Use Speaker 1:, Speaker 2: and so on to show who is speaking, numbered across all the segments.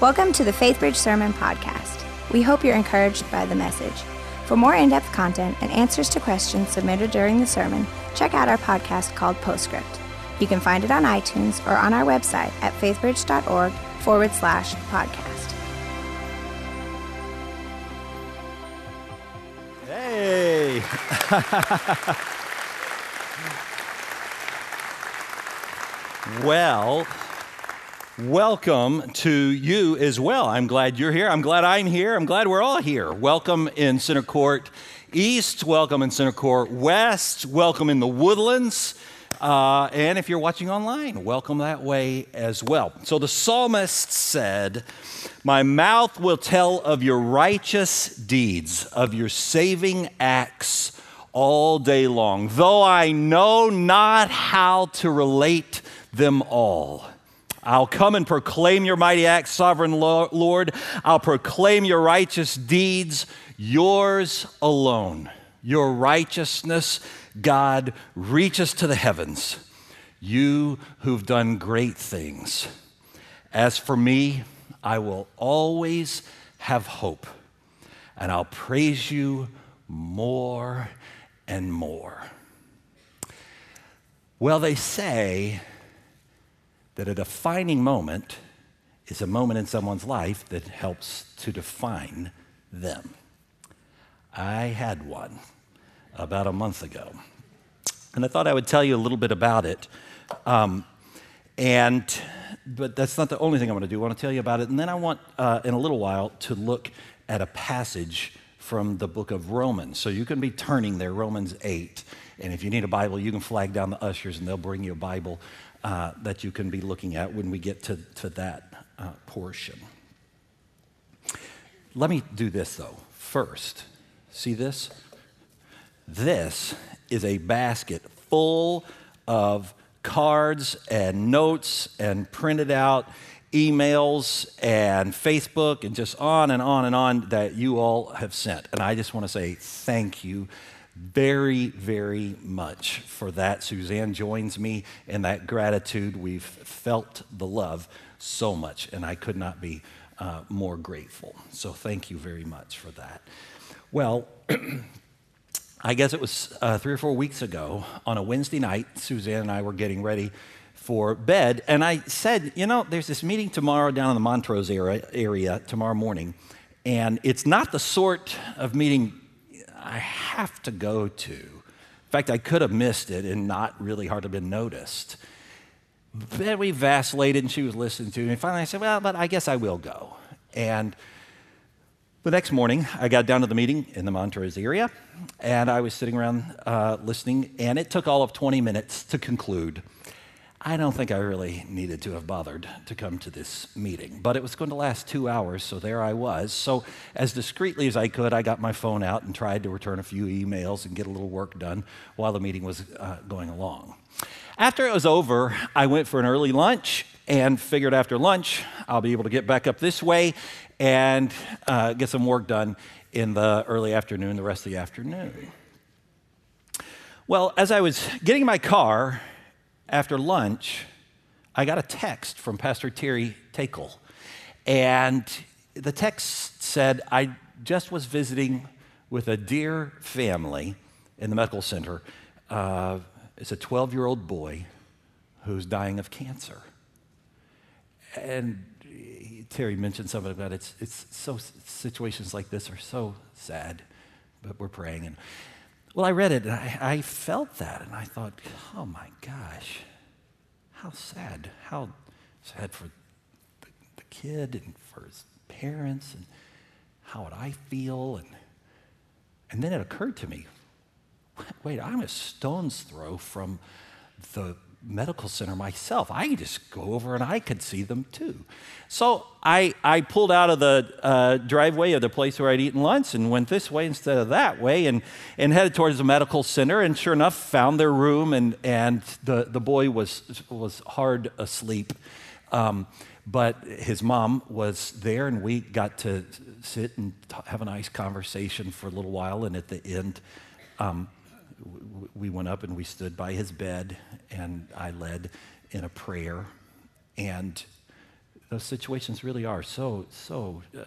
Speaker 1: Welcome to the FaithBridge Sermon Podcast. We hope you're encouraged by the message. For more in depth content and answers to questions submitted during the sermon, check out our podcast called Postscript. You can find it on iTunes or on our website at faithbridge.org forward slash podcast.
Speaker 2: Hey! well, welcome to you as well. I'm glad you're here. I'm glad I'm here. I'm glad we're all here. Welcome in Center Court East. Welcome in Center Court West. Welcome in the Woodlands. Uh, and if you're watching online, welcome that way as well. So the psalmist said, My mouth will tell of your righteous deeds, of your saving acts all day long, though I know not how to relate them all. I'll come and proclaim your mighty acts, sovereign Lord. I'll proclaim your righteous deeds, yours alone. Your righteousness, God, reaches to the heavens. You who've done great things. As for me, I will always have hope, and I'll praise you more and more. Well, they say that a defining moment is a moment in someone's life that helps to define them. I had one about a month ago, and I thought I would tell you a little bit about it. Um, and but that's not the only thing I want to do. I want to tell you about it, and then I want, uh, in a little while, to look at a passage from the book of Romans. So you can be turning there, Romans 8. And if you need a Bible, you can flag down the ushers, and they'll bring you a Bible uh, that you can be looking at when we get to, to that uh, portion. Let me do this though. First, see this? This is a basket full of cards and notes and printed out emails and Facebook and just on and on and on that you all have sent. And I just want to say thank you very, very much for that. Suzanne joins me in that gratitude. We've felt the love so much, and I could not be uh, more grateful. So thank you very much for that. Well, I guess it was uh, three or four weeks ago on a Wednesday night, Suzanne and I were getting ready for bed, and I said, You know, there's this meeting tomorrow down in the Montrose area, area tomorrow morning, and it's not the sort of meeting I have to go to. In fact, I could have missed it and not really hardly been noticed. But we vacillated and she was listening to me. And finally I said, Well, but I guess I will go. And the next morning, I got down to the meeting in the Montrose area and I was sitting around uh, listening, and it took all of 20 minutes to conclude. I don't think I really needed to have bothered to come to this meeting, but it was going to last two hours, so there I was. So, as discreetly as I could, I got my phone out and tried to return a few emails and get a little work done while the meeting was uh, going along. After it was over, I went for an early lunch and figured after lunch I'll be able to get back up this way and uh, get some work done in the early afternoon, the rest of the afternoon. Well, as I was getting my car, after lunch, I got a text from Pastor Terry Takel. And the text said, I just was visiting with a dear family in the medical center. Uh, it's a 12 year old boy who's dying of cancer. And Terry mentioned something about it. it's, it's so situations like this are so sad, but we're praying. And well, I read it and I, I felt that and I thought, oh my gosh, how sad. How sad for the, the kid and for his parents and how would I feel? And, and then it occurred to me wait, I'm a stone's throw from the medical center myself. I could just go over and I could see them too. So I, I pulled out of the uh, driveway of the place where I'd eaten lunch and went this way instead of that way and, and headed towards the medical center. And sure enough, found their room and, and the, the boy was, was hard asleep. Um, but his mom was there and we got to sit and have a nice conversation for a little while. And at the end, um, we went up and we stood by his bed, and I led in a prayer. And those situations really are so, so, uh,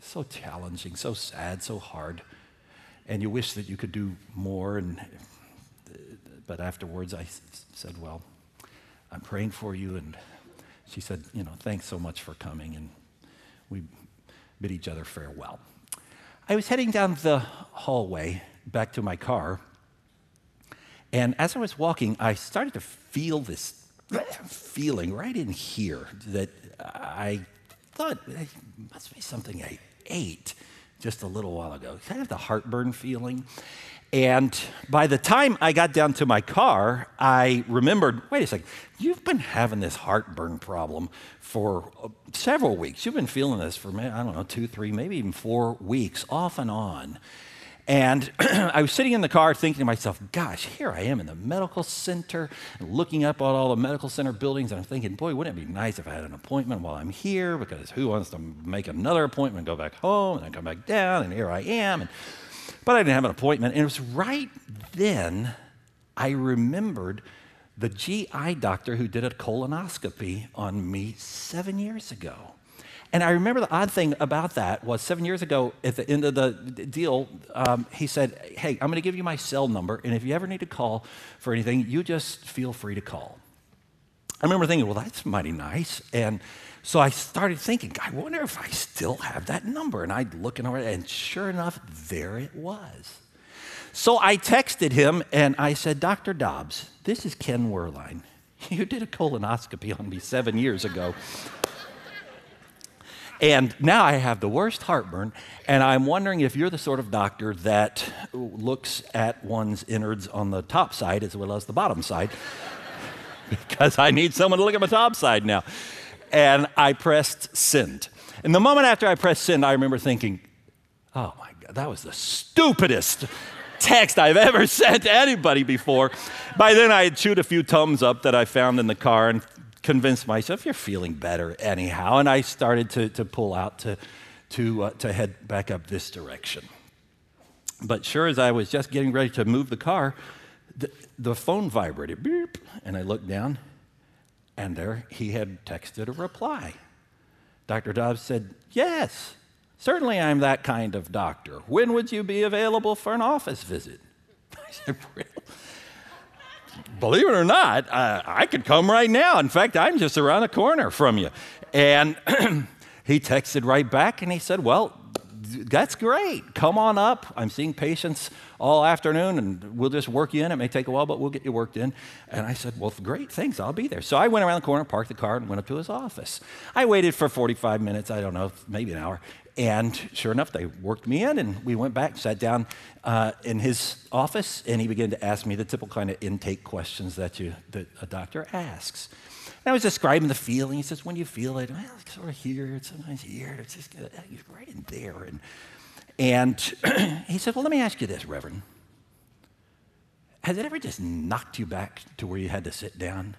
Speaker 2: so challenging, so sad, so hard. And you wish that you could do more. And, but afterwards, I said, Well, I'm praying for you. And she said, You know, thanks so much for coming. And we bid each other farewell. I was heading down the hallway back to my car. And as I was walking, I started to feel this feeling right in here that I thought it must be something I ate just a little while ago. Kind of the heartburn feeling. And by the time I got down to my car, I remembered wait a second, you've been having this heartburn problem for uh, several weeks. You've been feeling this for, I don't know, two, three, maybe even four weeks, off and on. And I was sitting in the car thinking to myself, gosh, here I am in the medical center, looking up at all the medical center buildings, and I'm thinking, boy, wouldn't it be nice if I had an appointment while I'm here? Because who wants to make another appointment, go back home, and then come back down, and here I am. And, but I didn't have an appointment. And it was right then I remembered the GI doctor who did a colonoscopy on me seven years ago. And I remember the odd thing about that was seven years ago at the end of the deal, um, he said, Hey, I'm going to give you my cell number, and if you ever need to call for anything, you just feel free to call. I remember thinking, Well, that's mighty nice. And so I started thinking, I wonder if I still have that number. And I'd look over and sure enough, there it was. So I texted him and I said, Dr. Dobbs, this is Ken Werlein. You did a colonoscopy on me seven years ago. And now I have the worst heartburn, and I'm wondering if you're the sort of doctor that looks at one's innards on the top side as well as the bottom side, because I need someone to look at my top side now. And I pressed send. And the moment after I pressed send, I remember thinking, oh my God, that was the stupidest text I've ever sent to anybody before. By then, I had chewed a few tums up that I found in the car and convinced myself you're feeling better anyhow. And I started to, to pull out to, to, uh, to head back up this direction. But sure as I was just getting ready to move the car, the, the phone vibrated, beep, and I looked down, and there he had texted a reply. Dr. Dobbs said, Yes, certainly I'm that kind of doctor. When would you be available for an office visit? I said, Really? believe it or not, uh, I could come right now. In fact, I'm just around the corner from you. And he texted right back and he said, Well, that's great. Come on up. I'm seeing patients all afternoon and we'll just work you in. It may take a while, but we'll get you worked in. And I said, Well, great, thanks. I'll be there. So I went around the corner, parked the car, and went up to his office. I waited for 45 minutes, I don't know, maybe an hour. And sure enough, they worked me in, and we went back, sat down uh, in his office, and he began to ask me the typical kind of intake questions that, you, that a doctor asks. I was describing the feeling. He says, When do you feel it, well, it's sort of here, it's sometimes here, it's just uh, right in there. And, and he said, Well, let me ask you this, Reverend. Has it ever just knocked you back to where you had to sit down?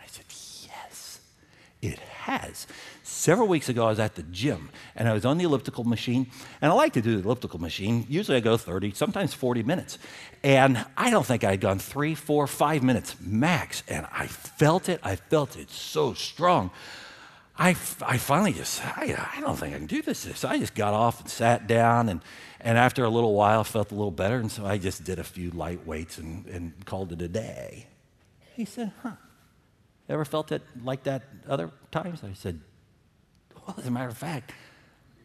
Speaker 2: I said, Yes, it has. Several weeks ago, I was at the gym and I was on the elliptical machine. And I like to do the elliptical machine. Usually I go 30, sometimes 40 minutes. And I don't think I'd gone three, four, five minutes max. And I felt it. I felt it so strong. I, I finally just, I, I don't think I can do this. So I just got off and sat down. And, and after a little while, I felt a little better. And so I just did a few light weights and, and called it a day. He said, huh. Ever felt it like that other times? I said, Well, as a matter of fact,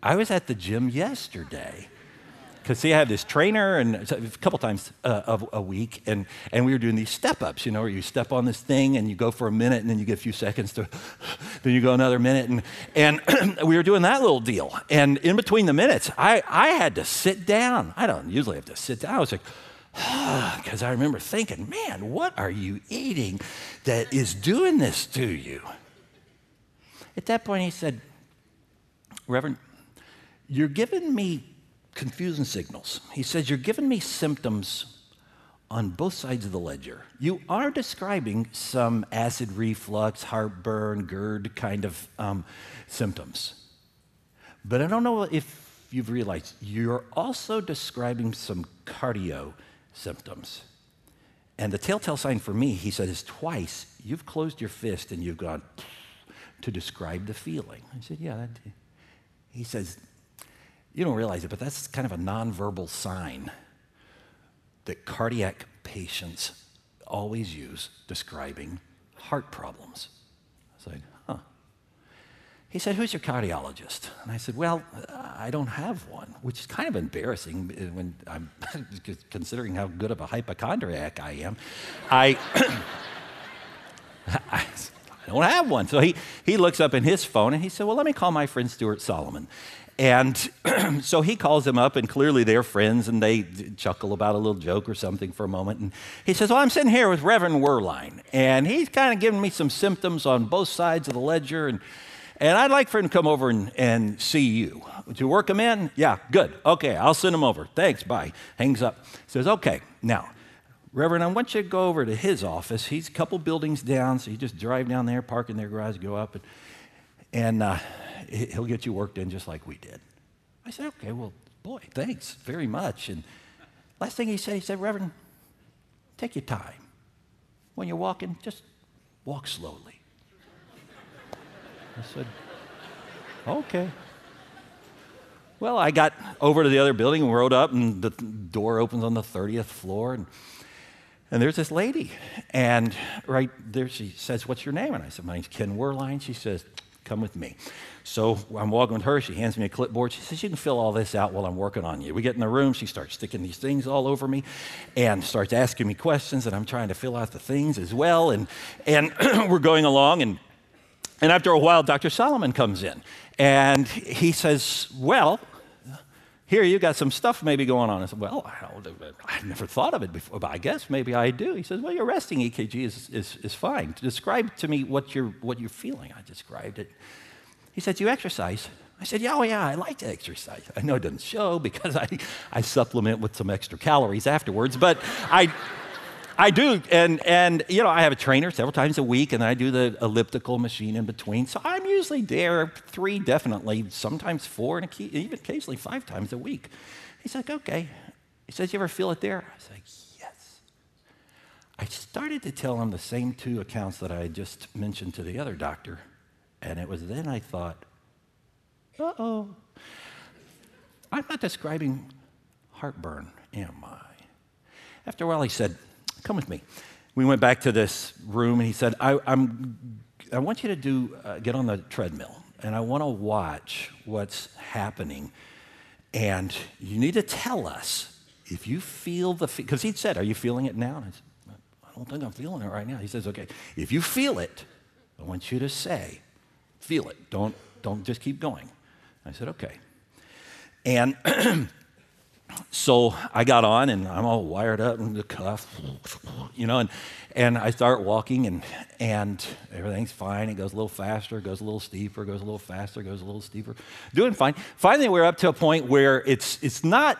Speaker 2: I was at the gym yesterday. Because, see, I have this trainer and a couple times uh, a, a, week, and, and we were doing these step ups, you know, where you step on this thing and you go for a minute and then you get a few seconds to, then you go another minute. And, and we were doing that little deal. And in between the minutes, I, I had to sit down. I don't usually have to sit down. I was like, because I remember thinking, man, what are you eating that is doing this to you? At that point, he said, Reverend, you're giving me confusing signals. He says, You're giving me symptoms on both sides of the ledger. You are describing some acid reflux, heartburn, GERD kind of um, symptoms. But I don't know if you've realized, you're also describing some cardio symptoms. And the telltale sign for me, he said, is twice you've closed your fist and you've gone to describe the feeling. I said, Yeah. That, he says, You don't realize it, but that's kind of a nonverbal sign that cardiac patients always use describing heart problems. I Huh. He said, Who's your cardiologist? And I said, Well, I don't have one, which is kind of embarrassing uh, when I'm considering how good of a hypochondriac I am. I. I I don't have one. So he, he looks up in his phone and he said, Well, let me call my friend Stuart Solomon. And so he calls him up, and clearly they're friends, and they chuckle about a little joke or something for a moment. And he says, Well, I'm sitting here with Reverend Werlein, and he's kind of giving me some symptoms on both sides of the ledger, and, and I'd like for him to come over and, and see you. Would you work him in? Yeah, good. Okay, I'll send him over. Thanks, bye. Hangs up. Says, Okay, now, Reverend, I want you to go over to his office. He's a couple buildings down, so you just drive down there, park in their garage, go up, and, and uh, he'll get you worked in just like we did. I said, okay, well, boy, thanks very much. And last thing he said, he said, Reverend, take your time. When you're walking, just walk slowly. I said, okay. Well, I got over to the other building and rode up, and the door opens on the 30th floor. And and there's this lady, and right there she says, What's your name? And I said, My name's Ken Werlein. She says, Come with me. So I'm walking with her. She hands me a clipboard. She says, You can fill all this out while I'm working on you. We get in the room. She starts sticking these things all over me and starts asking me questions, and I'm trying to fill out the things as well. And, and we're going along, and, and after a while, Dr. Solomon comes in, and he says, Well, here you got some stuff maybe going on. I said, well, I, have never thought of it before, but I guess maybe I do. He says, well, your resting EKG is, is, is fine. Describe to me what you're, what you're feeling. I described it. He said, you exercise? I said, yeah, oh, yeah, I like to exercise. I know it doesn't show because I, I supplement with some extra calories afterwards, but I, I do, and and you know, I have a trainer several times a week, and I do the elliptical machine in between. So I'm usually there three, definitely, sometimes four, and even occasionally five times a week. He's like, okay. He says, you ever feel it there? I was like, yes. I started to tell him the same two accounts that I had just mentioned to the other doctor, and it was then I thought, uh oh, I'm not describing heartburn, am I? After a while, he said, Come with me. We went back to this room, and he said, I, am I want you to do, uh, get on the treadmill, and I want to watch what's happening. And you need to tell us if you feel the, because he said, Are you feeling it now? And I said, I don't think I'm feeling it right now. He says, Okay, if you feel it, I want you to say, Feel it. Don't, don't just keep going. I said, Okay. And so I got on and I'm all wired up in the cuff, you know, and, and I start walking and, and everything's fine. It goes a little faster, goes a little steeper, goes a little faster, goes a little steeper. Doing fine. Finally, we're up to a point where it's, it's not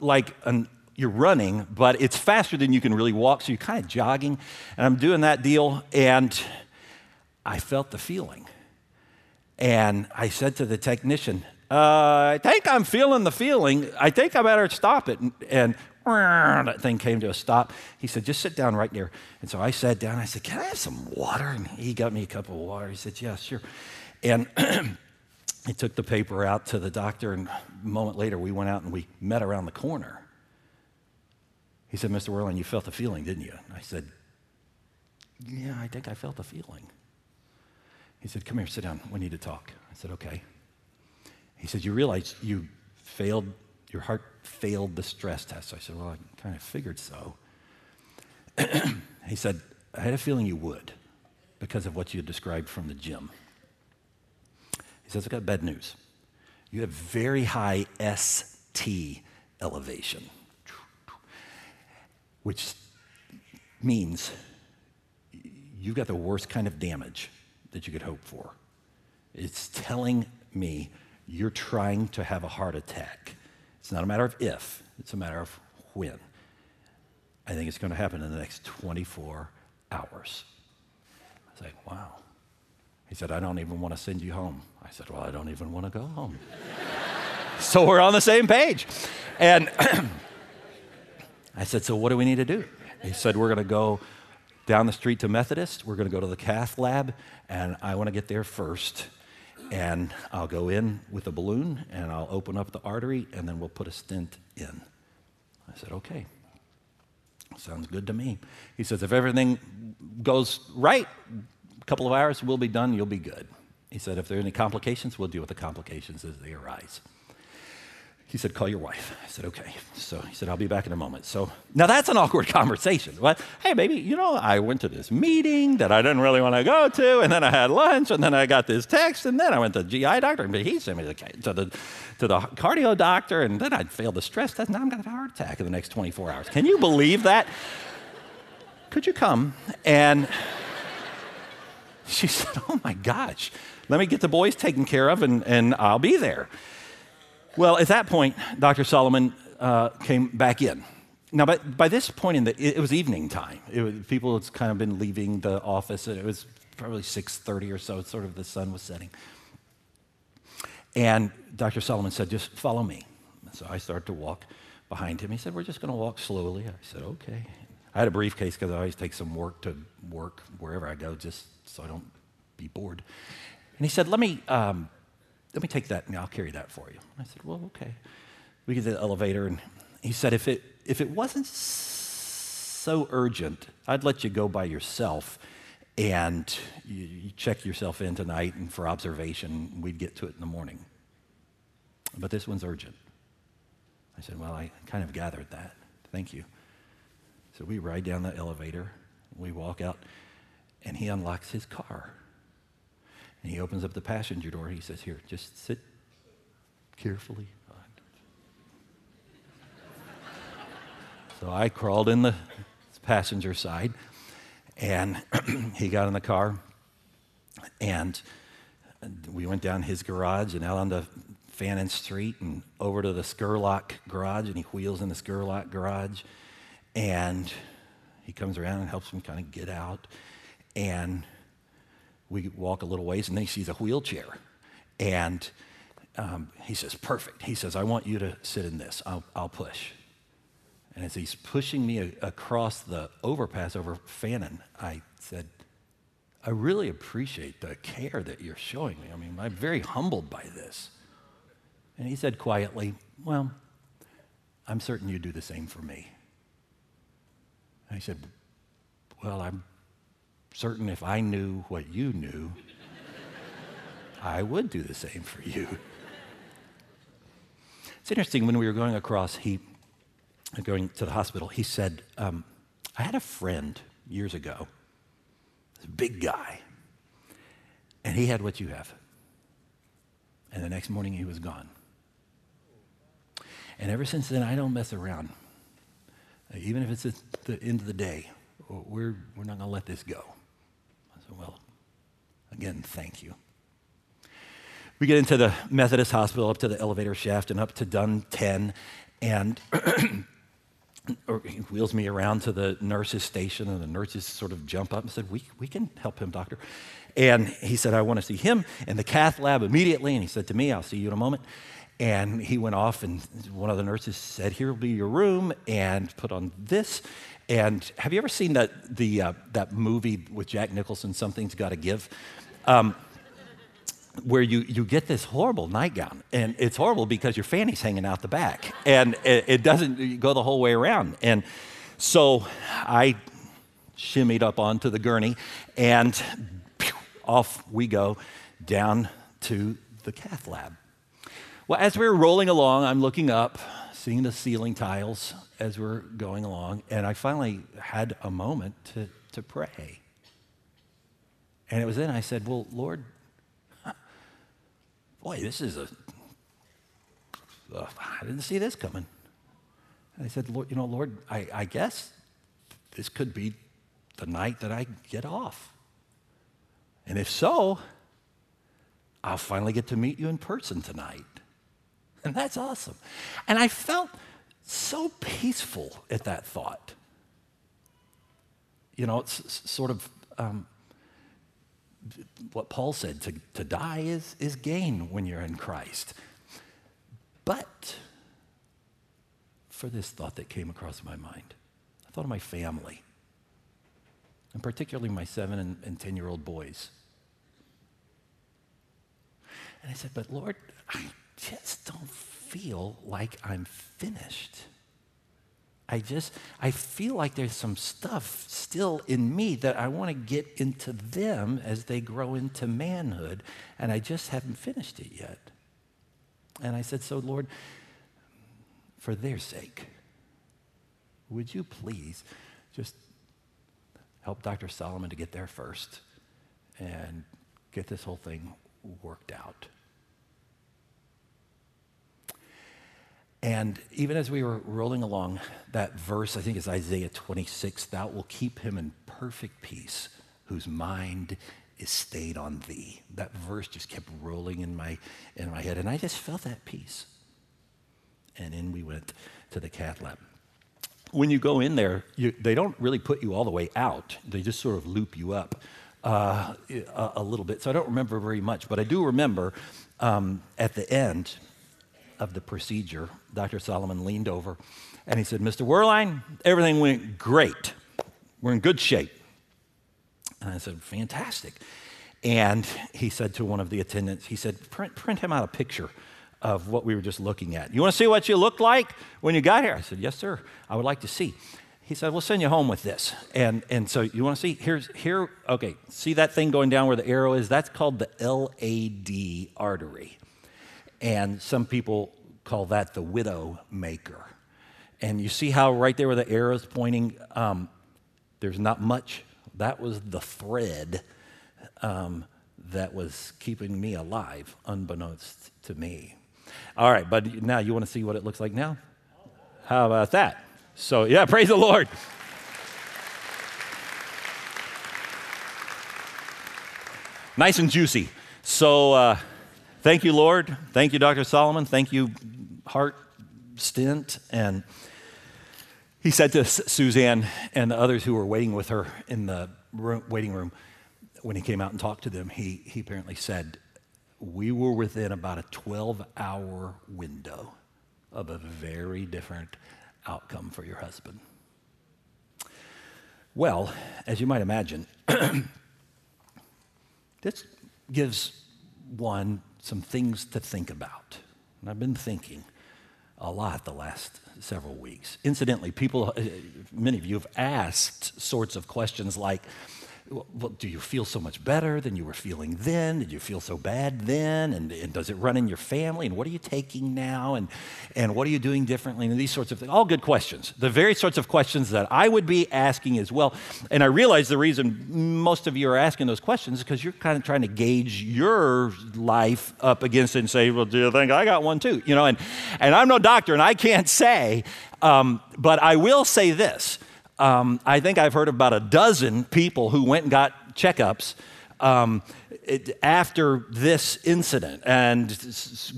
Speaker 2: like an, you're running, but it's faster than you can really walk. So you're kind of jogging. And I'm doing that deal and I felt the feeling. And I said to the technician, uh, I think I'm feeling the feeling. I think I better stop it. And, and that thing came to a stop. He said, just sit down right there. And so I sat down. I said, can I have some water? And he got me a cup of water. He said, yeah, sure. And he took the paper out to the doctor. And a moment later, we went out and we met around the corner. He said, Mr. Werlein, you felt the feeling, didn't you? I said, yeah, I think I felt the feeling. He said, come here, sit down. We need to talk. I said, okay. He said, You realize you failed, your heart failed the stress test. So I said, Well, I kind of figured so. he said, I had a feeling you would because of what you described from the gym. He says, I got bad news. You have very high ST elevation, which means you've got the worst kind of damage that you could hope for. It's telling me you're trying to have a heart attack. It's not a matter of if, it's a matter of when. I think it's going to happen in the next 24 hours. I like, wow. He said, I don't even want to send you home. I said, well, I don't even want to go home. so we're on the same page. And I said, so what do we need to do? He said, we're going to go down the street to Methodist. We're going to go to the cath lab, and I want to get there first. And I'll go in with a balloon, and I'll open up the artery, and then we'll put a stent in. I said, okay. Sounds good to me. He says, if everything goes right, a couple of hours, we'll be done, you'll be good. He said, if there are any complications, we'll deal with the complications as they arise. He said, call your wife. I said, okay. So he said, I'll be back in a moment. So now that's an awkward conversation. But hey, baby, you know, I went to this meeting that I didn't really want to go to, and then I had lunch, and then I got this text, and then I went to the GI doctor, and he sent me to the, to the to the cardio doctor, and then I failed the stress test. Now I'm going to have a heart attack in the next 24 hours. Can you believe that? Could you come? And she said, oh my gosh, let me get the boys taken care of, and, and I'll be there. Well, at that point, Dr. Solomon uh, came back in. Now, by, by this point in the, it, it was evening time. Was, people had kind of been leaving the office, and it was probably 6.30 or so, sort of the sun was setting. And Dr. Solomon said, just follow me. So I started to walk behind him. He said, we're just going to walk slowly. I said, okay. I had a briefcase because I always take some work to work wherever I go, just so I don't be bored. And he said, let me um, let me take that and I'll carry that for you. I said, Well, okay. We get to the elevator, and he said, If it, if it wasn't so urgent, I'd let you go by yourself and you, you check yourself in tonight and for observation. We'd get to it in the morning. But this one's urgent. I said, Well, I kind of gathered that. Thank you. So we ride down the elevator, we walk out, and he unlocks his car. And he opens up the passenger door. He says, Here, just sit carefully. So I crawled in the passenger side and he got in the car and we went down his garage and out onto Fannin Street and over to the Scurlock garage and he wheels in the Scurlock garage and he comes around and helps him kind of get out and we walk a little ways, and then he sees a wheelchair. And um, he says, Perfect. He says, I want you to sit in this. I'll, I'll push. And as he's pushing me a, across the overpass over Fannin, I said, I really appreciate the care that you're showing me. I mean, I'm very humbled by this. And he said quietly, Well, I'm certain you do the same for me. I said, Well, I'm certain if I knew what you knew, I would do the same for you. It's interesting, when we were going across, he, going to the hospital, he said, um, I had a friend years ago, this big guy, and he had what you have. And the next morning he was gone. And ever since then, I don't mess around. Even if it's at the end of the day, we're, we're not going to let this go. Well, again, thank you. We get into the Methodist hospital, up to the elevator shaft, and up to Dunn 10, and he wheels me around to the nurse's station, and the nurses sort of jump up and said, we, we can help him, doctor. And he said, I want to see him in the cath lab immediately. And he said to me, I'll see you in a moment. And he went off, and one of the nurses said, Here will be your room, and put on this. And have you ever seen that, the, uh, that movie with Jack Nicholson, Something's Gotta Give? Um, where you, you get this horrible nightgown. And it's horrible because your fanny's hanging out the back. And it, it doesn't go the whole way around. And so I shimmied up onto the gurney, and pew, off we go down to the cath lab. Well, as we were rolling along, I'm looking up, seeing the ceiling tiles as we're going along, and I finally had a moment to, to pray. And it was then I said, Well, Lord, boy, this is a. Uh, I didn't see this coming. And I said, Lord, you know, Lord, I, I guess this could be the night that I get off. And if so, I'll finally get to meet you in person tonight. And that's awesome. And I felt so peaceful at that thought. You know, it's sort of um, what Paul said to, to die is, is gain when you're in Christ. But for this thought that came across my mind, I thought of my family. and particularly my seven and, and 10 year old boys. And I said, But Lord, just don't feel like I'm finished. I just, I feel like there's some stuff still in me that I want to get into them as they grow into manhood, and I just haven't finished it yet. And I said, So, Lord, for their sake, would you please just help Dr. Solomon to get there first and get this whole thing worked out? And even as we were rolling along, that verse, I think is Isaiah 26, thou will keep him in perfect peace, whose mind is stayed on thee. That verse just kept rolling in my, in my head, and I just felt that peace. And in we went to the cath lab. When you go in there, you, they don't really put you all the way out, they just sort of loop you up. Uh, a, a, little bit. So I don't remember very much, but I do remember um, at the end, of the procedure, Dr. Solomon leaned over and he said, Mr. Werlein, everything went great. We're in good shape. And I said, Fantastic. And he said to one of the attendants, he said, print, print him out a picture of what we were just looking at. You want to see what you looked like when you got here? I said, Yes, sir. I would like to see. He said, We'll send you home with this. And, and so you want to see? Here's here, okay, see that thing going down where the arrow is? That's called the LAD artery. And some people call that the widow maker. And you see how right there where the arrow is pointing, um, there's not much. That was the thread um, that was keeping me alive, unbeknownst to me. All right, but now you want to see what it looks like now? How about that? So, yeah, praise the Lord. nice and juicy. So, uh, Thank you, Lord. Thank you, Dr. Solomon. Thank you, Heart Stent. And he said to Suzanne and the others who were waiting with her in the room, waiting room, when he came out and talked to them, he, he apparently said, We were within about a 12 hour window of a very different outcome for your husband. Well, as you might imagine, this gives one some things to think about. And I've been thinking a lot the last several weeks. Incidentally, people, uh, many of you have asked sorts of questions like, well, do you feel so much better than you were feeling then? Did you feel so bad then? And, and, does it run in your family? And what are you taking now? And, and what are you doing differently? And these sorts of things. All good questions. The very sorts of questions that I would be asking as well. And I realize the reason most of you are asking those questions is because you're kind of trying to gauge your life up against it and say, well, do you think I got one too? You know, and, and I'm no doctor and I can't say, um, but I will say this um, I think I've heard about a dozen people who went and got checkups um, it, after this incident, and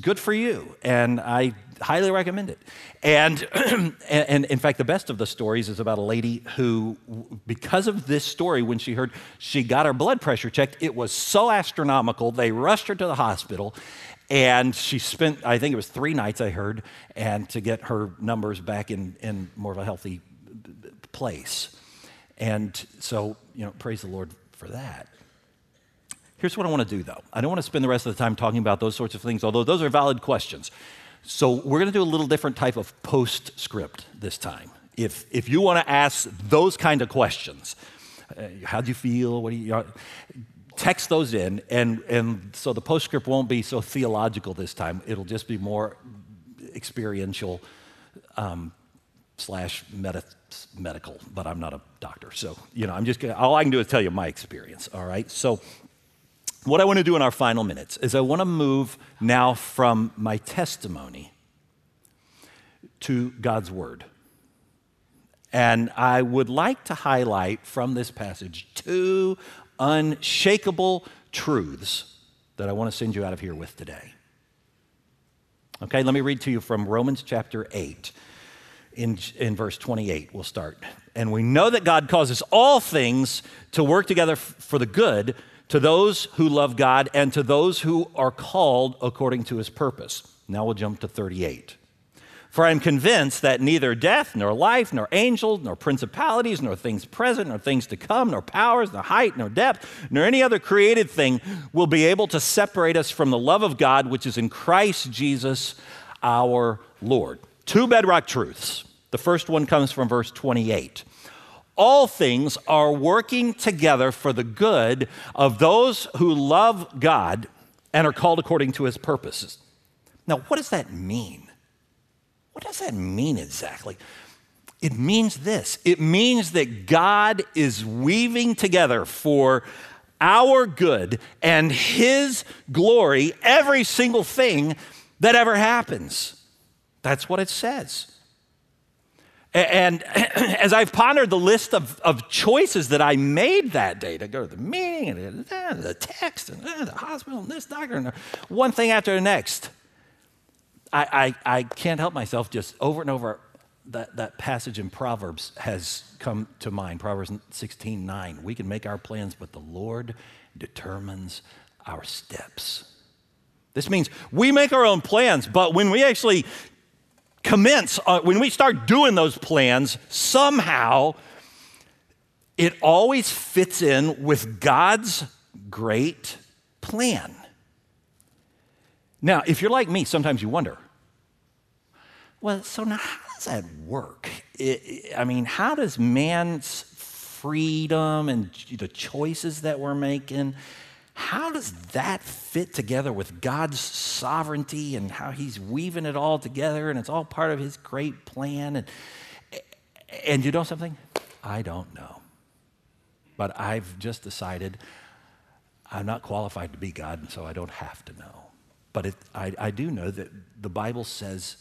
Speaker 2: good for you. And I highly recommend it. And, and, and, in fact, the best of the stories is about a lady who, because of this story, when she heard she got her blood pressure checked, it was so astronomical, they rushed her to the hospital. And she spent, I think it was three nights, I heard, and to get her numbers back in, in more of a healthy place. And so, you know, praise the Lord for that. Here's what I want to do, though. I don't want to spend the rest of the time talking about those sorts of things, although those are valid questions. So, we're going to do a little different type of postscript this time. If, if you want to ask those kind of questions, uh, how do you feel? What do you, text those in, and, and so the postscript won't be so theological this time. It'll just be more experiential um, slash medical, but I'm not a doctor. So, you know, I'm just gonna, all I can do is tell you my experience, all right? So, what I want to do in our final minutes is I want to move now from my testimony to God's Word. And I would like to highlight from this passage two unshakable truths that I want to send you out of here with today. Okay, let me read to you from Romans chapter 8 in, in verse 28. We'll start. And we know that God causes all things to work together f- for the good to those who love God and to those who are called according to his purpose. Now we'll jump to 38. For I am convinced that neither death, nor life, nor angels, nor principalities, nor things present, nor things to come, nor powers, nor height, nor depth, nor any other created thing will be able to separate us from the love of God which is in Christ Jesus our Lord. Two bedrock truths. The first one comes from verse 28. All things are working together for the good of those who love God and are called according to his purposes. Now, what does that mean? What does that mean exactly? It means this it means that God is weaving together for our good and His glory every single thing that ever happens. That's what it says. And as I've pondered the list of, of choices that I made that day to go to the meeting and the text and the hospital and this doctor and one thing after the next, I, I, I can't help myself just over and over that, that passage in Proverbs has come to mind. Proverbs 16 9. We can make our plans, but the Lord determines our steps. This means we make our own plans, but when we actually commence, uh, when we start doing those plans, somehow it always fits in with God's great plan. Now, if you're like me, sometimes you wonder, well, so now how does that work? It, I mean, how does man's freedom and the choices that we're making, how does that fit together with God's sovereignty and how He's weaving it all together and it's all part of His great plan? And, and you know something? I don't know. But I've just decided I'm not qualified to be God, and so I don't have to know. But it, I, I do know that the Bible says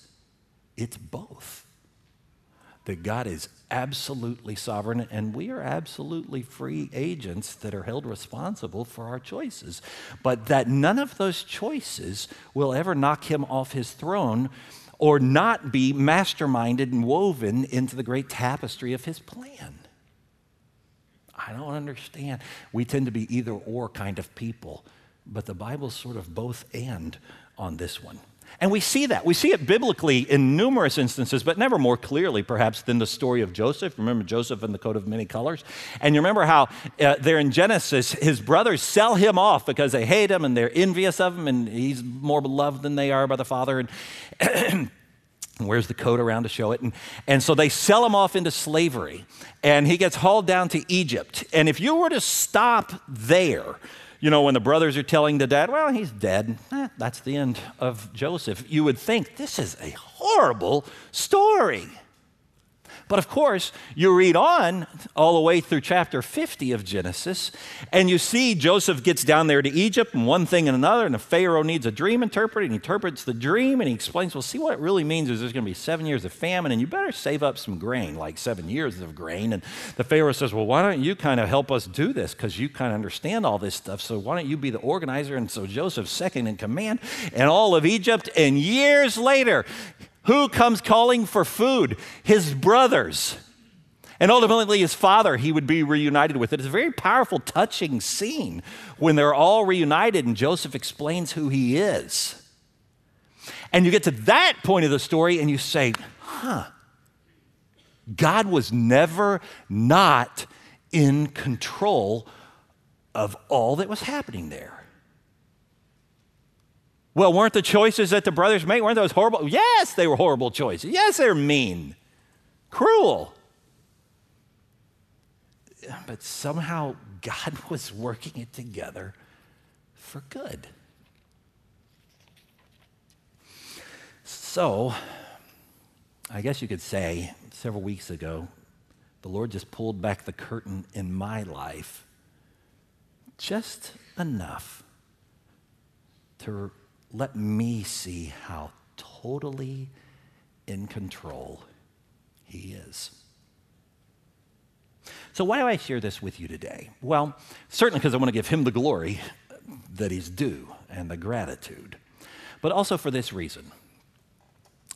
Speaker 2: it's both. That God is absolutely sovereign and we are absolutely free agents that are held responsible for our choices. But that none of those choices will ever knock him off his throne or not be masterminded and woven into the great tapestry of his plan. I don't understand. We tend to be either or kind of people. But the Bible's sort of both and on this one. And we see that. We see it biblically in numerous instances, but never more clearly, perhaps, than the story of Joseph. Remember Joseph and the coat of many colors? And you remember how uh, there in Genesis, his brothers sell him off because they hate him and they're envious of him, and he's more beloved than they are by the father. And wears the coat around to show it. And, and so they sell him off into slavery, and he gets hauled down to Egypt. And if you were to stop there, you know, when the brothers are telling the dad, well, he's dead, eh, that's the end of Joseph, you would think this is a horrible story. But of course, you read on all the way through chapter 50 of Genesis, and you see Joseph gets down there to Egypt, and one thing and another, and the Pharaoh needs a dream interpreted, and he interprets the dream, and he explains, well, see what it really means is there's going to be seven years of famine, and you better save up some grain, like seven years of grain. And the Pharaoh says, well, why don't you kind of help us do this? Because you kind of understand all this stuff, so why don't you be the organizer? And so Joseph's second in command, and all of Egypt, and years later, who comes calling for food? His brothers. And ultimately, his father, he would be reunited with. It is a very powerful, touching scene when they're all reunited and Joseph explains who he is. And you get to that point of the story and you say, huh, God was never not in control of all that was happening there. Well, weren't the choices that the brothers made, weren't those horrible? Yes, they were horrible choices. Yes, they're mean, cruel. But somehow God was working it together for good. So, I guess you could say several weeks ago, the Lord just pulled back the curtain in my life just enough to let me see how totally in control He is. So, why do I share this with you today? Well, certainly because I want to give Him the glory that He's due and the gratitude, but also for this reason.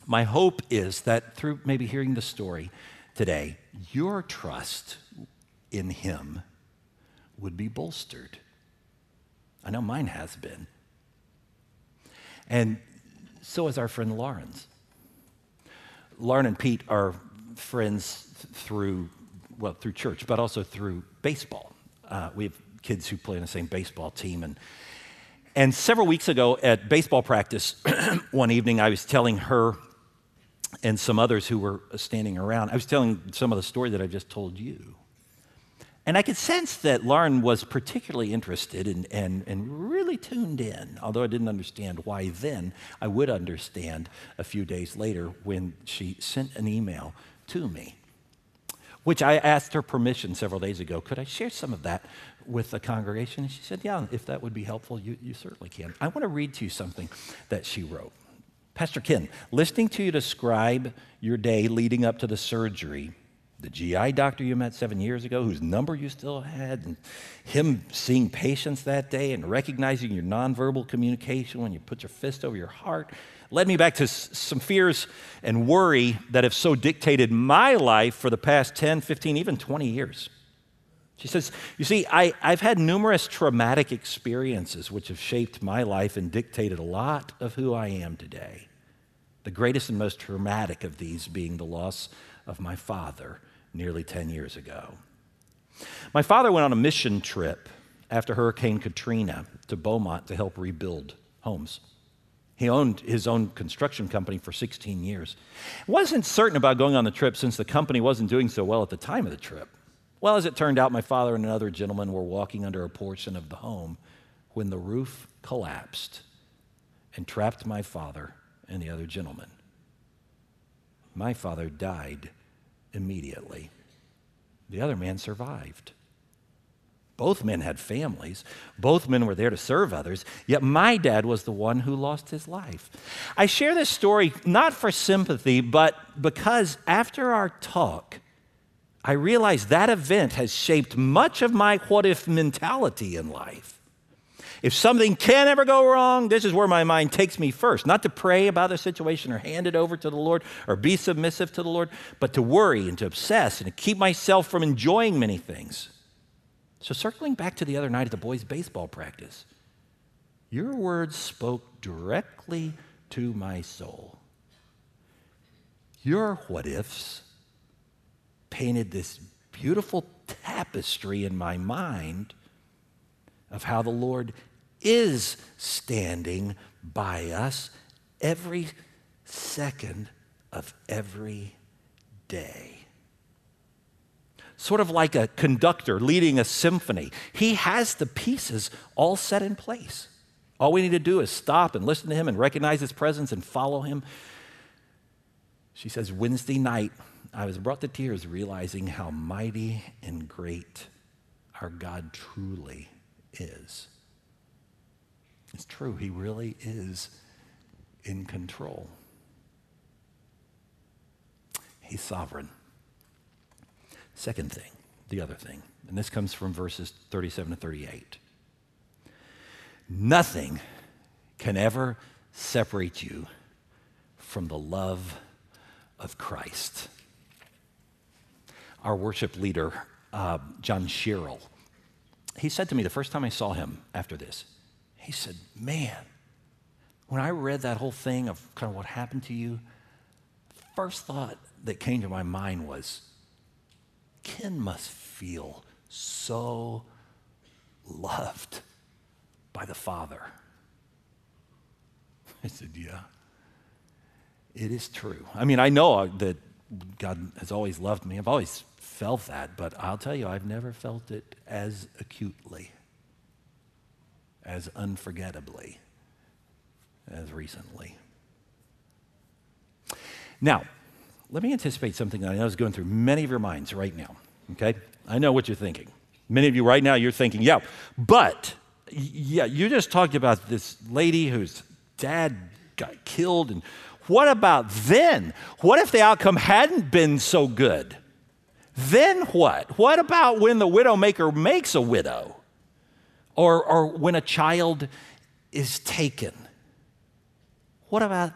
Speaker 2: My hope is that through maybe hearing the story today, your trust in Him would be bolstered. I know mine has been. And so is our friend Lawrence. Lauren and Pete are friends through, well, through church, but also through baseball. Uh, we have kids who play on the same baseball team. And, and several weeks ago at baseball practice, one evening, I was telling her and some others who were standing around, I was telling some of the story that I just told you. And I could sense that Lauren was particularly interested in, and, and really tuned in, although I didn't understand why then. I would understand a few days later when she sent an email to me, which I asked her permission several days ago. Could I share some of that with the congregation? And she said, Yeah, if that would be helpful, you, you certainly can. I want to read to you something that she wrote. Pastor Ken, listening to you describe your day leading up to the surgery, the GI doctor you met seven years ago, whose number you still had, and him seeing patients that day and recognizing your nonverbal communication when you put your fist over your heart, led me back to s- some fears and worry that have so dictated my life for the past 10, 15, even 20 years. She says, You see, I, I've had numerous traumatic experiences which have shaped my life and dictated a lot of who I am today. The greatest and most traumatic of these being the loss of my father nearly 10 years ago. My father went on a mission trip after Hurricane Katrina to Beaumont to help rebuild homes. He owned his own construction company for 16 years. Wasn't certain about going on the trip since the company wasn't doing so well at the time of the trip. Well, as it turned out, my father and another gentleman were walking under a portion of the home when the roof collapsed and trapped my father and the other gentleman. My father died immediately. The other man survived. Both men had families. Both men were there to serve others. Yet my dad was the one who lost his life. I share this story not for sympathy, but because after our talk, I realized that event has shaped much of my what if mentality in life. If something can ever go wrong, this is where my mind takes me first. Not to pray about the situation or hand it over to the Lord or be submissive to the Lord, but to worry and to obsess and to keep myself from enjoying many things. So, circling back to the other night at the boys' baseball practice, your words spoke directly to my soul. Your what ifs painted this beautiful tapestry in my mind of how the Lord is standing by us every second of every day. Sort of like a conductor leading a symphony. He has the pieces all set in place. All we need to do is stop and listen to him and recognize his presence and follow him. She says, Wednesday night, I was brought to tears realizing how mighty and great our God truly is. It's true, He really is in control. He's sovereign. Second thing, the other thing, and this comes from verses 37 to 38. Nothing can ever separate you from the love of Christ our worship leader, uh, John Sherrill, he said to me the first time I saw him after this, he said, Man, when I read that whole thing of kind of what happened to you, the first thought that came to my mind was, Ken must feel so loved by the Father. I said, Yeah, it is true. I mean, I know uh, that God has always loved me. I've always felt that, but I'll tell you, I've never felt it as acutely, as unforgettably as recently. Now, let me anticipate something that I know is going through many of your minds right now, okay? I know what you're thinking. Many of you right now, you're thinking, yeah, but, yeah, you just talked about this lady whose dad got killed, and what about then? What if the outcome hadn't been so good? Then what? What about when the widowmaker makes a widow? Or, or when a child is taken? What about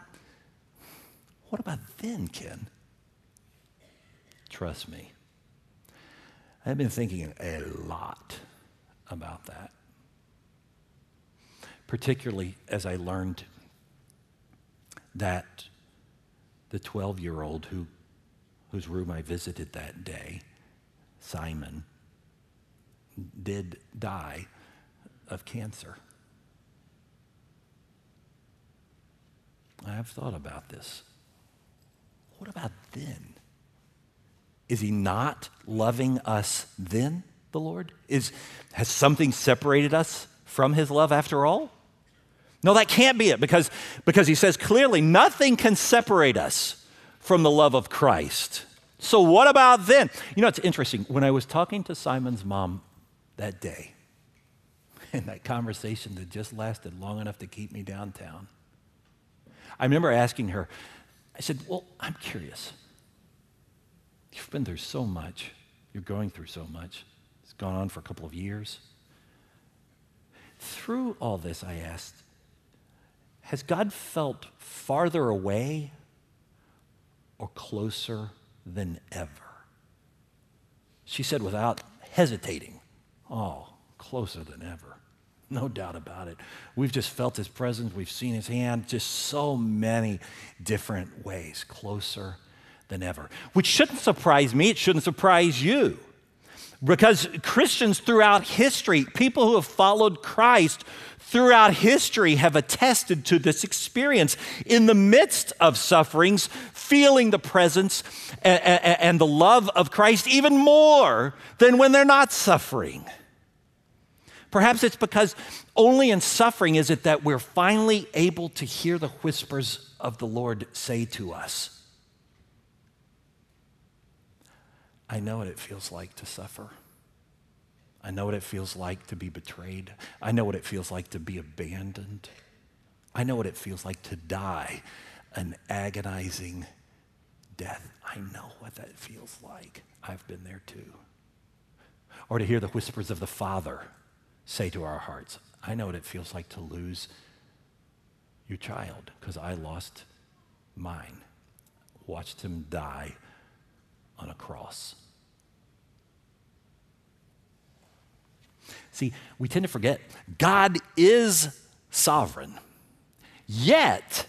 Speaker 2: what about then, Ken? Trust me. I've been thinking a lot about that. Particularly as I learned that the 12 year old who, whose room I visited that day, Simon, did die of cancer. I have thought about this. What about then? Is he not loving us then, the Lord? Is, has something separated us from his love after all? No, that can't be it because, because he says clearly nothing can separate us from the love of Christ. So, what about then? You know, it's interesting. When I was talking to Simon's mom that day, in that conversation that just lasted long enough to keep me downtown, I remember asking her, I said, Well, I'm curious. You've been through so much, you're going through so much. It's gone on for a couple of years. Through all this, I asked, has God felt farther away or closer than ever? She said without hesitating, Oh, closer than ever. No doubt about it. We've just felt his presence. We've seen his hand just so many different ways, closer than ever. Which shouldn't surprise me. It shouldn't surprise you. Because Christians throughout history, people who have followed Christ throughout history, have attested to this experience in the midst of sufferings, feeling the presence and, the love of Christ even more than when they're not suffering. Perhaps it's because only in suffering is it that we're finally able to hear the whispers of the Lord say to us, I know what it feels like to suffer. I know what it feels like to be betrayed. I know what it feels like to be abandoned. I know what it feels like to die an agonizing death. I know what that feels like. I've been there too. Or to hear the whispers of the Father say to our hearts, I know what it feels like to lose your child because I lost mine, watched him die on a cross. See, we tend to forget God is sovereign, yet,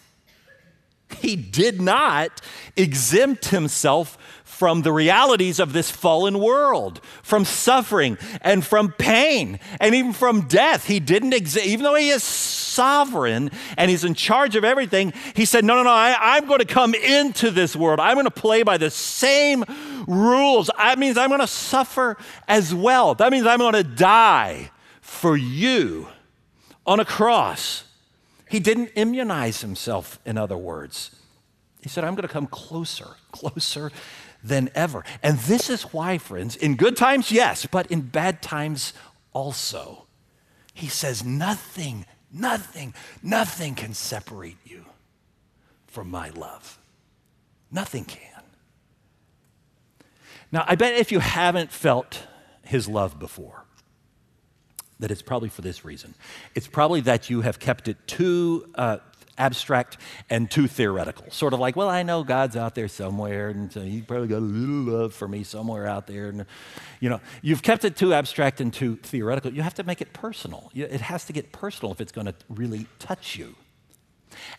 Speaker 2: he did not exempt himself from the realities of this fallen world, from suffering and from pain and even from death. He didn't exist, even though he is sovereign and he's in charge of everything, he said, No, no, no, I, am going to come into this world. I'm going to play by the same rules. That means I'm going to suffer as well. That means I'm going to die for you on a cross. He didn't immunize himself, in other words. He said, I'm going to come closer, closer than ever. And this is why, friends, in good times, yes, but in bad times also. He says, Nothing, nothing, nothing can separate you from my love. Nothing can. Now, I bet if you haven't felt his love before, that it's probably for this reason. It's probably that you have kept it too uh, abstract and too theoretical. Sort of like, well, I know God's out there somewhere, and so He probably got a little love for me somewhere out there. And, you know, you've kept it too abstract and too theoretical. You have to make it personal. It has to get personal if it's going to really touch you.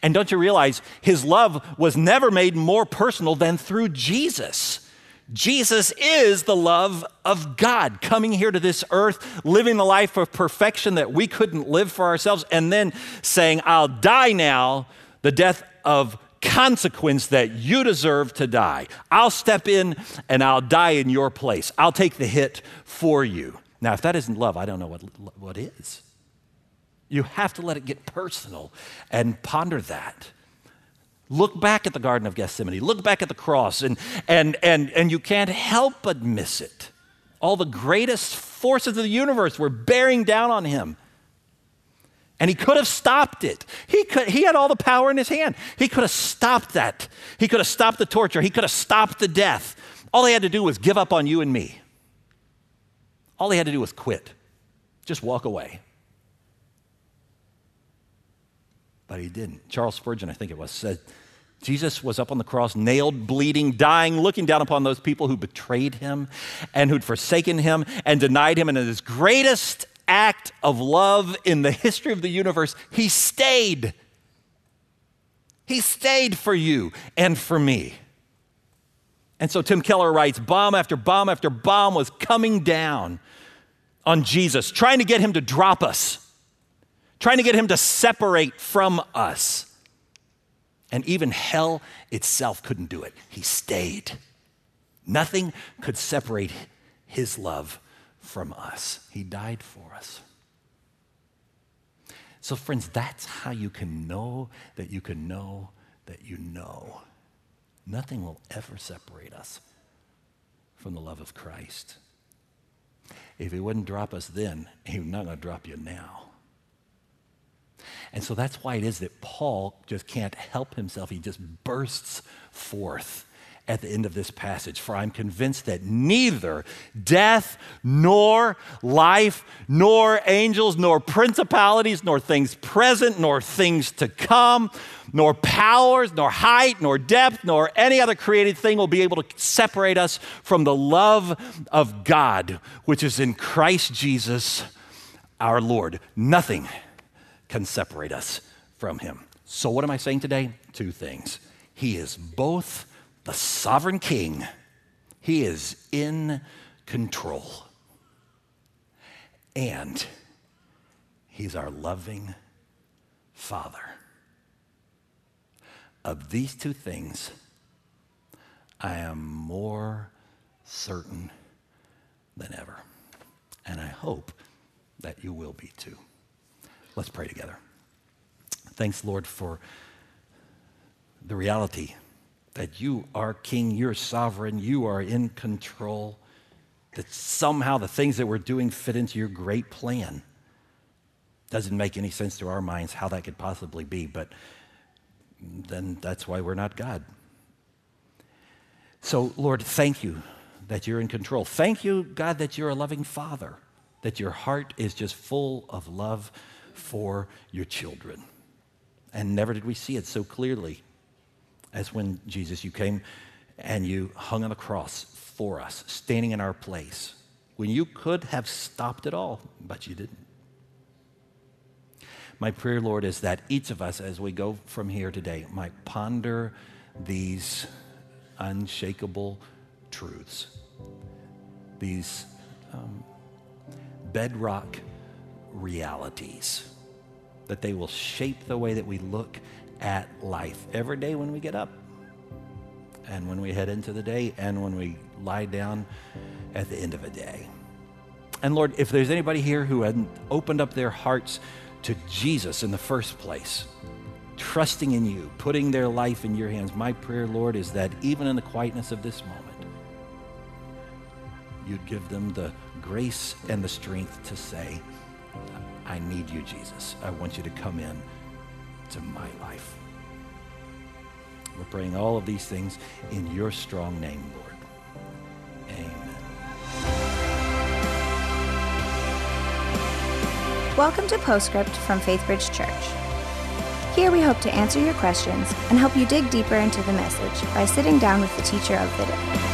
Speaker 2: And don't you realize His love was never made more personal than through Jesus? Jesus is the love of God coming here to this earth, living the life of perfection that we couldn't live for ourselves, and then saying, I'll die now, the death of consequence that you deserve to die. I'll step in and I'll die in your place. I'll take the hit for you. Now, if that isn't love, I don't know what, what is. You have to let it get personal and ponder that. Look back at the Garden of Gethsemane, look back at the cross, and, and, and, and you can't help but miss it. All the greatest forces of the universe were bearing down on him. And he could have stopped it. He, could, he had all the power in his hand. He could have stopped that. He could have stopped the torture. He could have stopped the death. All he had to do was give up on you and me. All he had to do was quit, just walk away. But he didn't. Charles Spurgeon, I think it was, said, Jesus was up on the cross, nailed, bleeding, dying, looking down upon those people who betrayed him and who'd forsaken him and denied him. And in his greatest act of love in the history of the universe, he stayed. He stayed for you and for me. And so Tim Keller writes bomb after bomb after bomb was coming down on Jesus, trying to get him to drop us, trying to get him to separate from us. And even hell itself couldn't do it. He stayed. Nothing could separate his love from us. He died for us. So, friends, that's how you can know that you can know that you know. Nothing will ever separate us from the love of Christ. If He wouldn't drop us then, He's not going to drop you now. And so that's why it is that Paul just can't help himself. He just bursts forth at the end of this passage. For I'm convinced that neither death, nor life, nor angels, nor principalities, nor things present, nor things to come, nor powers, nor height, nor depth, nor any other created thing will be able to separate us from the love of God, which is in Christ Jesus our Lord. Nothing can separate us from him. So, what am I saying today? Two things. He is both the sovereign king, he is in control. And he's our loving father. Of these two things, I am more certain than ever. And I hope that you will be too. Let's pray together. Thanks, Lord, for the reality that you are king, you're sovereign, you are in control, that somehow the things that we're doing fit into your great plan. Doesn't make any sense to our minds how that could possibly be, but then that's why we're not God. So, Lord, thank you that you're in control. Thank you, God, that you're a loving father, that your heart is just full of love for your children. And never did we see it so clearly as when Jesus, you came and you hung on the cross for us, standing in our place, when you could have stopped it all, but you didn't. My prayer, Lord, is that each of us, as we go from here today, might ponder these unshakable truths, these um, bedrock realities, that they will shape the way that we look at life every day when we get up and when we head into the day and when we lie down at the end of a day. And Lord, if there's anybody here who hadn't opened up their hearts to Jesus in the first place, trusting in you, putting their life in your hands, my prayer, Lord, is that even in the quietness of this moment, you'd give them the grace and the strength to say, I need you, Jesus. I want you to come in to my life. We're praying all of these things in your strong name, Lord. Amen.
Speaker 1: Welcome to Postscript from Faithbridge Church. Here we hope to answer your questions and help you dig deeper into the message by sitting down with the teacher of the day.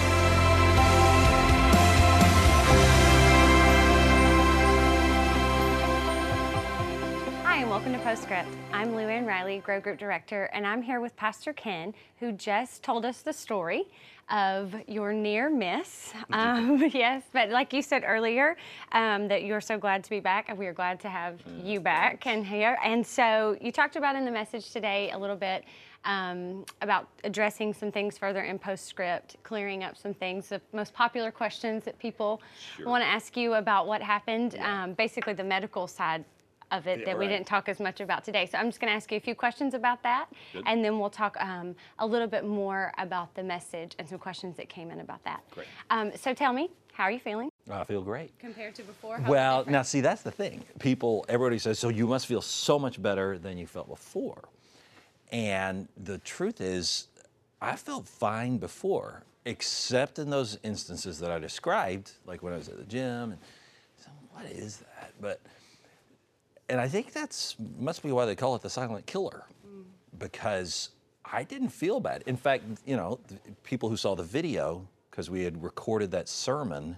Speaker 3: Postscript. I'm Lou Ann Riley, Grow Group Director, and I'm here with Pastor Ken, who just told us the story of your near miss. Um, yes, but like you said earlier, um, that you're so glad to be back, and we are glad to have mm, you back and here. And so you talked about in the message today a little bit um, about addressing some things further in postscript, clearing up some things, the most popular questions that people sure. want to ask you about what happened, yeah. um, basically the medical side of it yeah, that right. we didn't talk as much about today. So I'm just going to ask you a few questions about that, Good. and then we'll talk um, a little bit more about the message and some questions that came in about that.
Speaker 2: Great.
Speaker 3: Um, so tell me, how are you feeling?
Speaker 2: I feel great.
Speaker 3: Compared to before?
Speaker 2: well, now see, that's the thing. People, everybody says, so you must feel so much better than you felt before. And the truth is, I felt fine before, except in those instances that I described, like when I was at the gym. And so, what is that? But and I think that's must be why they call it the silent killer, mm. because I didn't feel bad. In fact, you know, people who saw the video, because we had recorded that sermon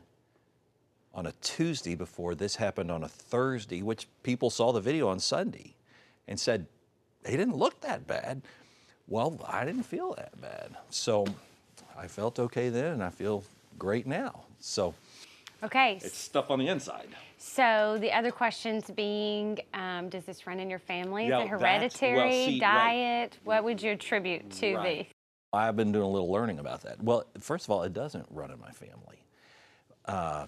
Speaker 2: on a Tuesday before this happened on a Thursday, which people saw the video on Sunday and said, he didn't look that bad. Well, I didn't feel that bad. So I felt okay then, and I feel great now. So
Speaker 3: Okay.
Speaker 2: it's stuff on the inside.
Speaker 3: So the other questions being, um, does this run in your family? Is
Speaker 2: Yeah,
Speaker 3: it
Speaker 2: that's- well,
Speaker 3: hereditary,
Speaker 2: see, right.
Speaker 3: diet? What would you attribute to
Speaker 2: Right.
Speaker 3: these?
Speaker 2: I've been doing a little learning about that. Well, first of all, it doesn't run in my family. Uh,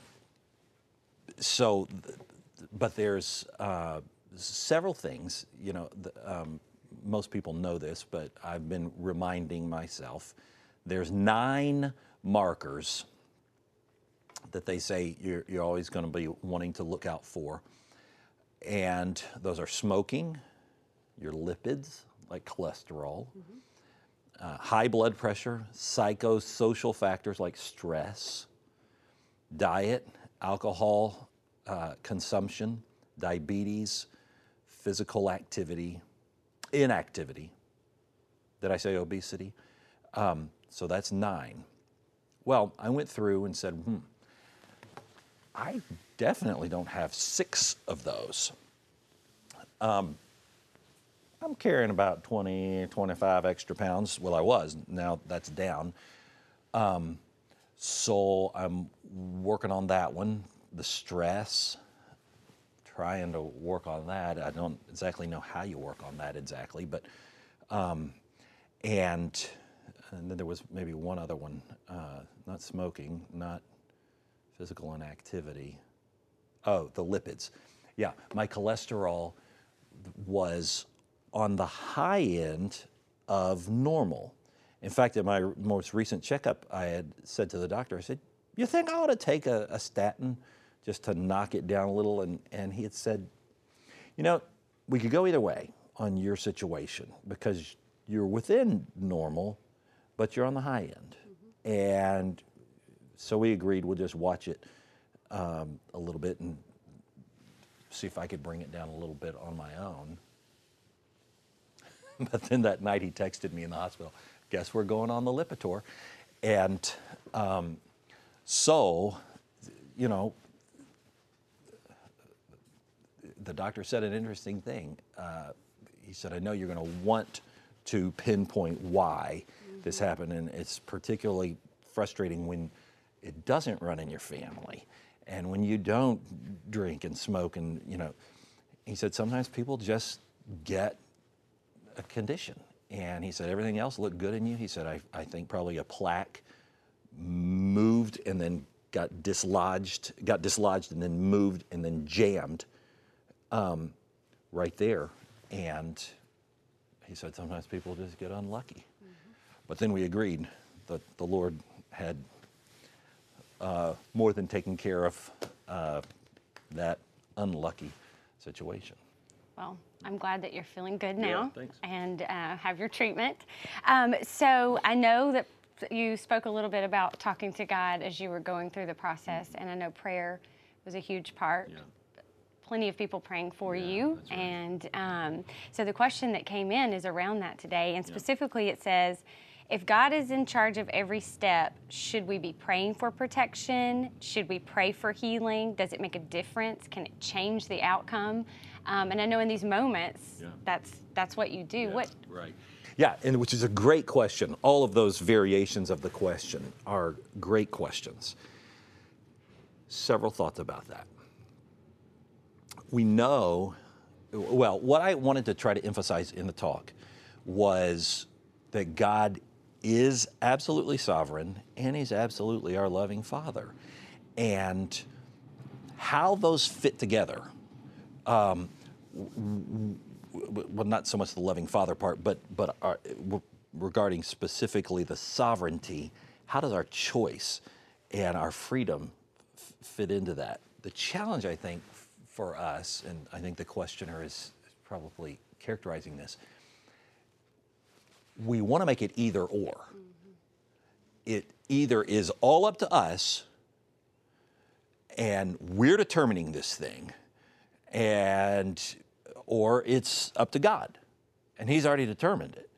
Speaker 2: so, th- but there's uh, several things, you know, the, um, most people know this, but I've been reminding myself. There's nine markers that they say you're, you're always going to be wanting to look out for. And those are smoking, your lipids, like cholesterol, uh, high blood pressure, psychosocial factors like stress, diet, alcohol uh, consumption, diabetes, physical activity, inactivity. Did I say obesity? Um, so that's nine. Well, I went through and said, hmm, I definitely don't have six of those. Um, I'm carrying about 20, 25 extra pounds. Well, I was. Now that's down. Um, so I'm working on that one. The stress, trying to work on that. I don't exactly know how you work on that exactly, but um, and and then there was maybe one other one, uh, not smoking, not physical inactivity. Oh, the lipids. Yeah, my cholesterol was on the high end of normal. In fact, at my most recent checkup, I had said to the doctor, I said, You think I ought to take a, a statin just to knock it down a little? And, and he had said, You know, we could go either way on your situation because you're within normal, but you're on the high end. Mm-hmm. And so we agreed we'll just watch it um, a little bit and see if I could bring it down a little bit on my own. but then that night he texted me in the hospital, guess we're going on the Lipitor. And um, so, you know, the doctor said an interesting thing. Uh, he said, I know you're going to want to pinpoint why this happened, and it's particularly frustrating when it doesn't run in your family. And when you don't drink and smoke and you know he said sometimes people just get a condition. And he said everything else looked good in you. He said i, I think probably a plaque moved and then got dislodged got dislodged and then moved and then jammed um, right there. And he said sometimes people just get unlucky. But then we agreed that the lord had uh, more than taking care of uh, that unlucky situation.
Speaker 3: Well, I'm glad that you're feeling good now
Speaker 2: thanks.
Speaker 3: and uh, have your treatment. Um, so I know that you spoke a little bit about talking to God as you were going through the process, and I know prayer was a huge part. Yeah. Plenty of people praying for you,
Speaker 2: right.
Speaker 3: and um, so the question that came in is around that today, and specifically it says. If God is in charge of every step, should we be praying for protection? Should we pray for healing? Does it make a difference? Can it change the outcome? Um, and I know in these moments,
Speaker 2: Yeah.
Speaker 3: that's that's what you do. What
Speaker 2: right? Yeah, and which is a great question. All of those variations of the question are great questions. Several thoughts about that. We know, well, what I wanted to try to emphasize in the talk was that God is absolutely sovereign and He's absolutely our loving Father. And how those fit together um, well, not so much the loving father part, but but our, regarding specifically the sovereignty, how does our choice and our freedom f- fit into that? The challenge, I think, for us, and I think the questioner is probably characterizing this. We want to make it either or. It either is all up to us, and we're determining this thing, and or it's up to God, and He's already determined it.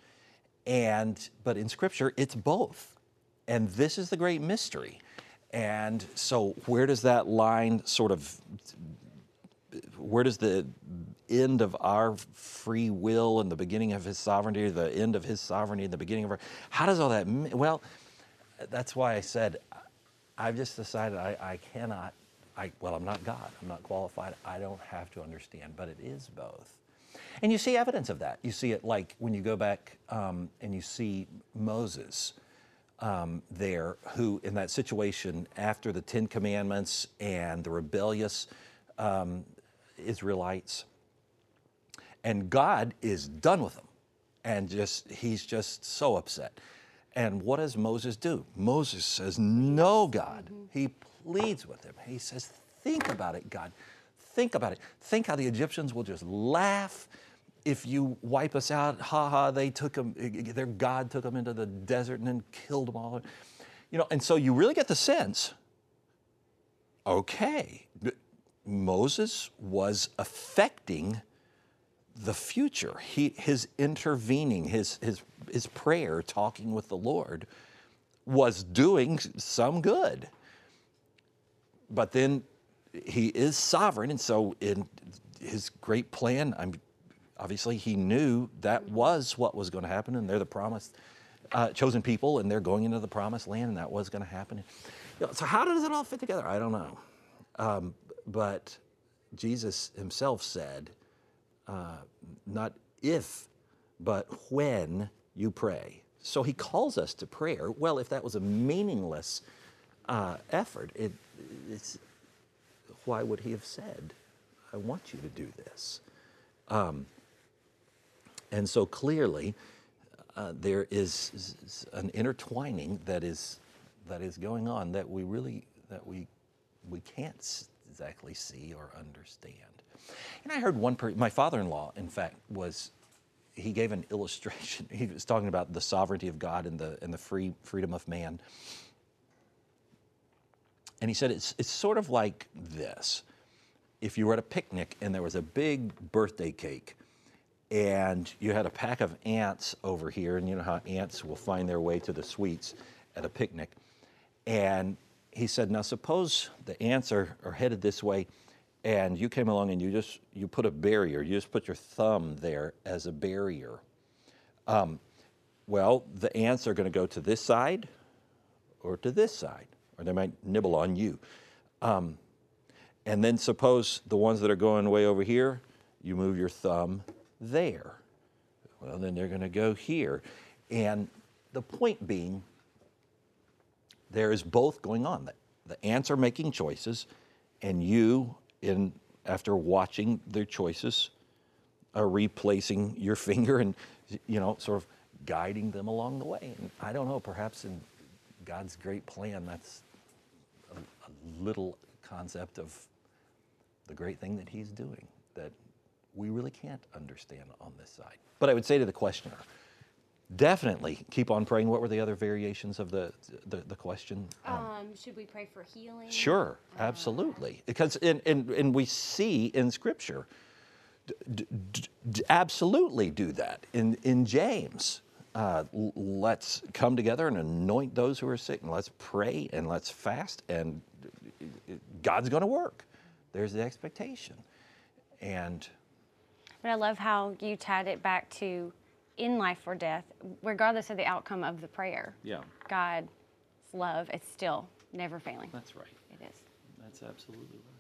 Speaker 2: And but in Scripture, it's both, and this is the great mystery. And so, where does that line sort of where does the end of our free will and the beginning of his sovereignty, the end of his sovereignty and the beginning of our, how does all that, well, that's why I said, I've just decided I, I cannot, I, well, I'm not God. I'm not qualified. I don't have to understand, but it is both. And you see evidence of that. You see it like when you go back um, and you see Moses um, there, who in that situation after the Ten Commandments and the rebellious um, Israelites, and God is done with them, and just he's just so upset. And what does Moses do? Moses says, No, God. Mm-hmm. He pleads with him. He says, Think about it, God. Think about it. Think how the Egyptians will just laugh if you wipe us out. Ha ha, they took them, their God took them into the desert and then killed them all. You know, and so you really get the sense okay, Moses was affecting the future. He, his intervening, his, his, his prayer, talking with the Lord, was doing some good. But then he is sovereign, and so in his great plan, I'm, obviously he knew that was what was going to happen, and they're the promised, uh, chosen people, and they're going into the promised land, and that was going to happen. So how does it all fit together? I don't know. Um, but Jesus himself said, uh, not if, but when you pray. So he calls us to prayer. Well, if that was a meaningless uh, effort, it, why would he have said, I want you to do this? Um, and so clearly, uh, there is an intertwining that is that is going on that we really that we we can't exactly see or understand. And I heard one person, my father in law, in fact, was, he gave an illustration. He was talking about the sovereignty of God and the, and the free freedom of man. And he said it's, it's sort of like this if you were at a picnic and there was a big birthday cake and you had a pack of ants over here, and you know how ants will find their way to the sweets at a picnic. And he said, Now suppose the ants are, are headed this way and you came along and you just you put a barrier you just put your thumb there as a barrier. Um, well the ants are going to go to this side or to this side or they might nibble on you. Um, and then suppose the ones that are going way over here you move your thumb there. Well then they're going to go here. And the point being there is both going on the ants are making choices and you in after watching their choices, are replacing your finger and you know sort of guiding them along the way. And I don't know, perhaps in God's great plan, that's a, a little concept of the great thing that He's doing that we really can't understand on this side. But I would say to the questioner, definitely keep on praying. What were the other variations of the the, the question?
Speaker 3: Um, um, should we pray for healing?
Speaker 2: Sure, uh, absolutely. Because and and and we see in Scripture, d- d- d- absolutely do that in in James. Uh, let's come together and anoint those who are sick, and let's pray and let's fast, and God's going to work. There's the expectation, and.
Speaker 3: But I love how you tied it back to in life or death, regardless of the outcome of the prayer.
Speaker 2: Yeah.
Speaker 3: God's love is still never failing.
Speaker 2: That's right.
Speaker 3: It is.
Speaker 2: That's absolutely right.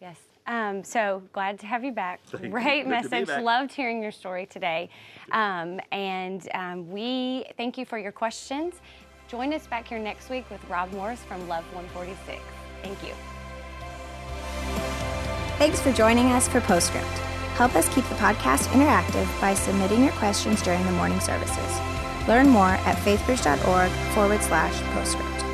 Speaker 3: Yes. Um, so glad to have you back. Thank Great you. message. Loved hearing your story today. Um, and um, we thank you for your questions. Join us back here next week with Rob Morris from Love 146. Thank you.
Speaker 1: Thanks for joining us for Postscript. Help us keep the podcast interactive by submitting your questions during the morning services. Learn more at faithbridge.org forward slash postscript.